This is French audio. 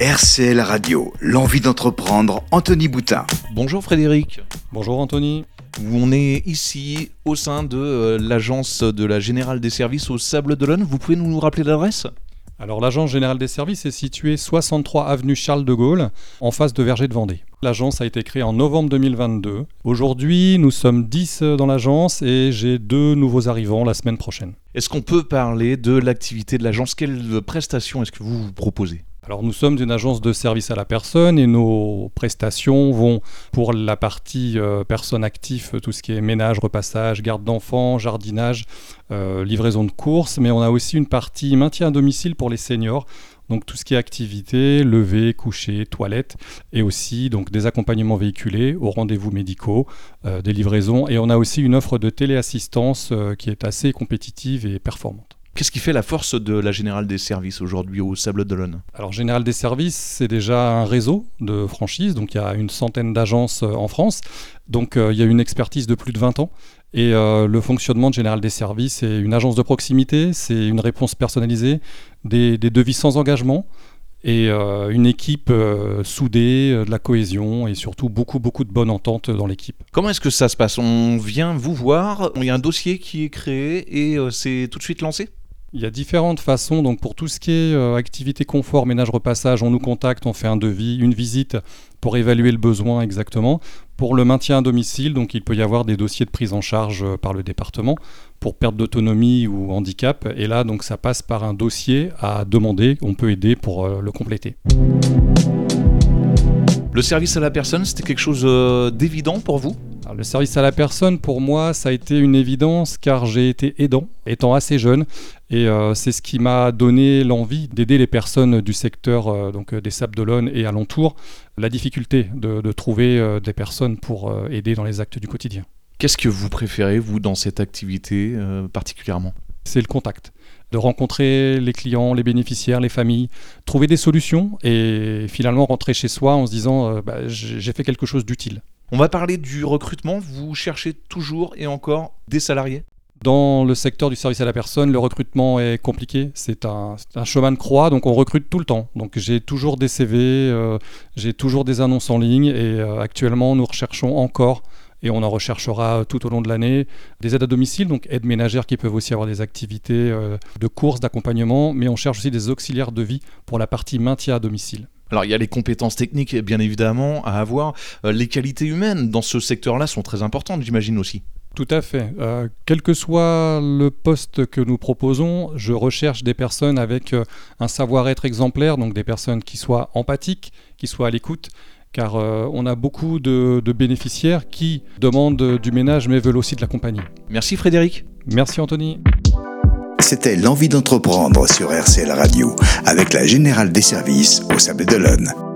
RCL Radio, l'envie d'entreprendre, Anthony Boutin. Bonjour Frédéric. Bonjour Anthony. On est ici au sein de euh, l'agence de la Générale des Services au Sable d'Olonne. Vous pouvez nous rappeler l'adresse? Alors l'agence générale des services est située 63 avenue Charles de Gaulle, en face de Verger de Vendée. L'agence a été créée en novembre 2022. Aujourd'hui, nous sommes 10 dans l'agence et j'ai deux nouveaux arrivants la semaine prochaine. Est-ce qu'on peut parler de l'activité de l'agence? Quelles prestations est-ce que vous vous proposez? Alors nous sommes une agence de service à la personne et nos prestations vont pour la partie euh, personne active, tout ce qui est ménage, repassage, garde d'enfants, jardinage, euh, livraison de courses, mais on a aussi une partie maintien à domicile pour les seniors. Donc tout ce qui est activité, lever, coucher, toilette, et aussi donc des accompagnements véhiculés aux rendez-vous médicaux, euh, des livraisons, et on a aussi une offre de téléassistance qui est assez compétitive et performante. Qu'est-ce qui fait la force de la Générale des Services aujourd'hui au Sable d'Olonne Alors Générale des Services, c'est déjà un réseau de franchises, donc il y a une centaine d'agences euh, en France, donc euh, il y a une expertise de plus de 20 ans. Et euh, le fonctionnement de Général des Services, c'est une agence de proximité, c'est une réponse personnalisée, des, devis sans engagement, et une équipe soudée, de la cohésion et surtout beaucoup beaucoup de bonne entente dans l'équipe. Comment est-ce que ça se passe? On vient vous voir, il y a un dossier qui est créé et c'est tout de suite lancé? Il y a différentes façons. Donc pour tout ce qui est euh, activité confort, ménage, repassage, on nous contacte, on fait un devis, une visite pour évaluer le besoin exactement. Pour le maintien à domicile, donc il peut y avoir des dossiers de prise en charge euh, par le département pour perte d'autonomie ou handicap. Et là, donc ça passe par un dossier à demander. On peut aider pour euh, le compléter. Le service à la personne, c'était quelque chose d'évident pour vous? Le service à la personne, pour moi, ça a été une évidence car j'ai été aidant, étant assez jeune, et euh, c'est ce qui m'a donné l'envie d'aider les personnes du secteur euh, donc, des Sables d'Olonne et alentour, la difficulté de, trouver euh, des personnes pour aider dans les actes du quotidien. Qu'est-ce que vous préférez, vous, dans cette activité particulièrement? C'est le contact de rencontrer les clients, les bénéficiaires, les familles, trouver des solutions et finalement rentrer chez soi en se disant bah, j'ai fait quelque chose d'utile. On va parler du recrutement. Vous cherchez toujours et encore des salariés? Dans le secteur du service à la personne, le recrutement est compliqué. C'est un, chemin de croix, donc on recrute tout le temps. Donc j'ai toujours des CV, euh, j'ai toujours des annonces en ligne et euh, actuellement nous recherchons encore et on en recherchera tout au long de l'année des aides à domicile, donc aides ménagères qui peuvent aussi avoir des activités euh, de course, d'accompagnement, mais on cherche aussi des auxiliaires de vie pour la partie maintien à domicile. Alors il y a les compétences techniques bien évidemment à avoir, euh, les qualités humaines dans ce secteur-là sont très importantes j'imagine aussi. Tout à fait. Euh, quel que soit le poste que nous proposons, je recherche des personnes avec euh, un savoir-être exemplaire, donc des personnes qui soient empathiques, qui soient à l'écoute, car on a beaucoup de, de, bénéficiaires qui demandent du ménage mais veulent aussi de la compagnie. Merci Frédéric. Merci Anthony. C'était l'envie d'entreprendre sur RCL Radio avec la Générale des Services au Sable d'Olonne.